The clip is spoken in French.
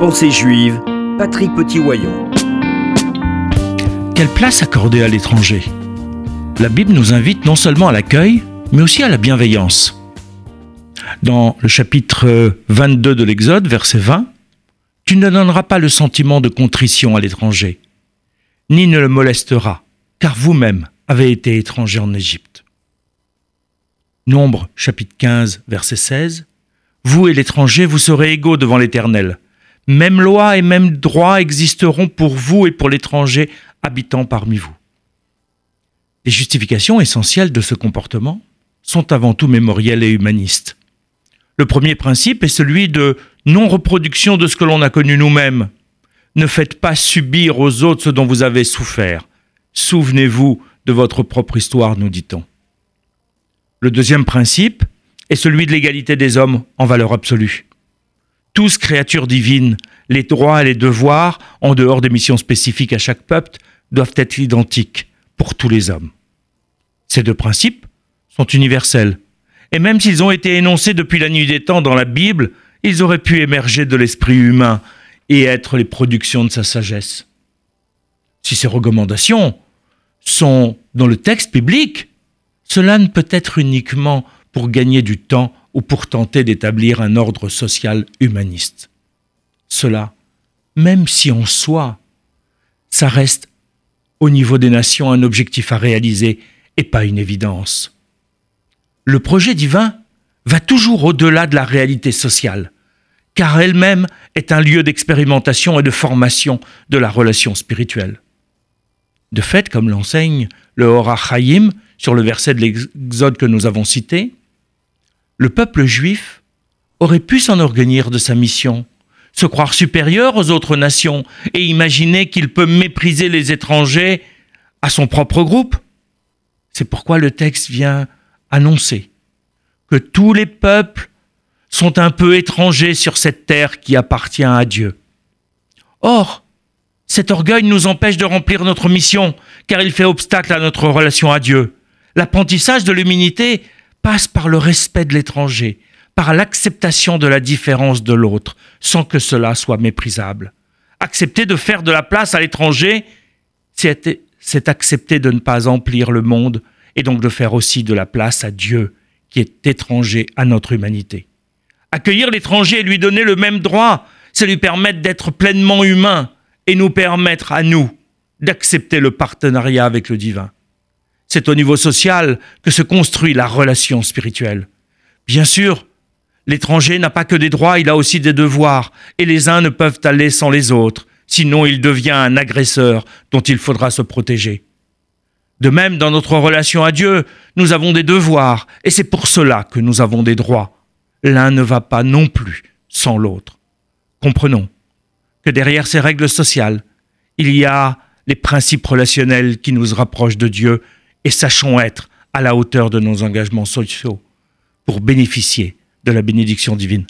Pensée juive, Patrick Petit-Wayon. Quelle place accorder à l'étranger? La Bible nous invite non seulement à l'accueil, mais aussi à la bienveillance. Dans le chapitre 22 de l'Exode, verset 20, Tu ne donneras pas le sentiment de contrition à l'étranger, ni ne le molesteras, car vous-même avez été étranger en Égypte. Nombre, chapitre 15, verset 16, Vous et l'étranger, vous serez égaux devant l'Éternel même loi et même droit existeront pour vous et pour l'étranger habitant parmi vous. Les justifications essentielles de ce comportement sont avant tout mémorielles et humanistes. Le premier principe est celui de non-reproduction de ce que l'on a connu nous-mêmes. Ne faites pas subir aux autres ce dont vous avez souffert. Souvenez-vous de votre propre histoire, nous dit-on. Le deuxième principe est celui de l'égalité des hommes en valeur absolue tous créatures divines, les droits et les devoirs, en dehors des missions spécifiques à chaque peuple, doivent être identiques pour tous les hommes. Ces deux principes sont universels. Et même s'ils ont été énoncés depuis la nuit des temps dans la Bible, ils auraient pu émerger de l'esprit humain et être les productions de sa sagesse. Si ces recommandations sont dans le texte biblique, cela ne peut être uniquement pour gagner du temps ou pour tenter d'établir un ordre social humaniste. Cela, même si en soi, ça reste au niveau des nations un objectif à réaliser et pas une évidence. Le projet divin va toujours au-delà de la réalité sociale, car elle-même est un lieu d'expérimentation et de formation de la relation spirituelle. De fait, comme l'enseigne le Hora Chaim sur le verset de l'Exode que nous avons cité, le peuple juif aurait pu s'enorgueillir de sa mission, se croire supérieur aux autres nations et imaginer qu'il peut mépriser les étrangers à son propre groupe. C'est pourquoi le texte vient annoncer que tous les peuples sont un peu étrangers sur cette terre qui appartient à Dieu. Or, cet orgueil nous empêche de remplir notre mission, car il fait obstacle à notre relation à Dieu. L'apprentissage de l'humilité passe par le respect de l'étranger, par l'acceptation de la différence de l'autre, sans que cela soit méprisable. Accepter de faire de la place à l'étranger, c'est accepter de ne pas emplir le monde et donc de faire aussi de la place à Dieu qui est étranger à notre humanité. Accueillir l'étranger et lui donner le même droit, c'est lui permettre d'être pleinement humain et nous permettre à nous d'accepter le partenariat avec le divin. C'est au niveau social que se construit la relation spirituelle. Bien sûr, l'étranger n'a pas que des droits, il a aussi des devoirs, et les uns ne peuvent aller sans les autres, sinon il devient un agresseur dont il faudra se protéger. De même, dans notre relation à Dieu, nous avons des devoirs, et c'est pour cela que nous avons des droits. L'un ne va pas non plus sans l'autre. Comprenons que derrière ces règles sociales, il y a les principes relationnels qui nous rapprochent de Dieu et sachons être à la hauteur de nos engagements sociaux pour bénéficier de la bénédiction divine.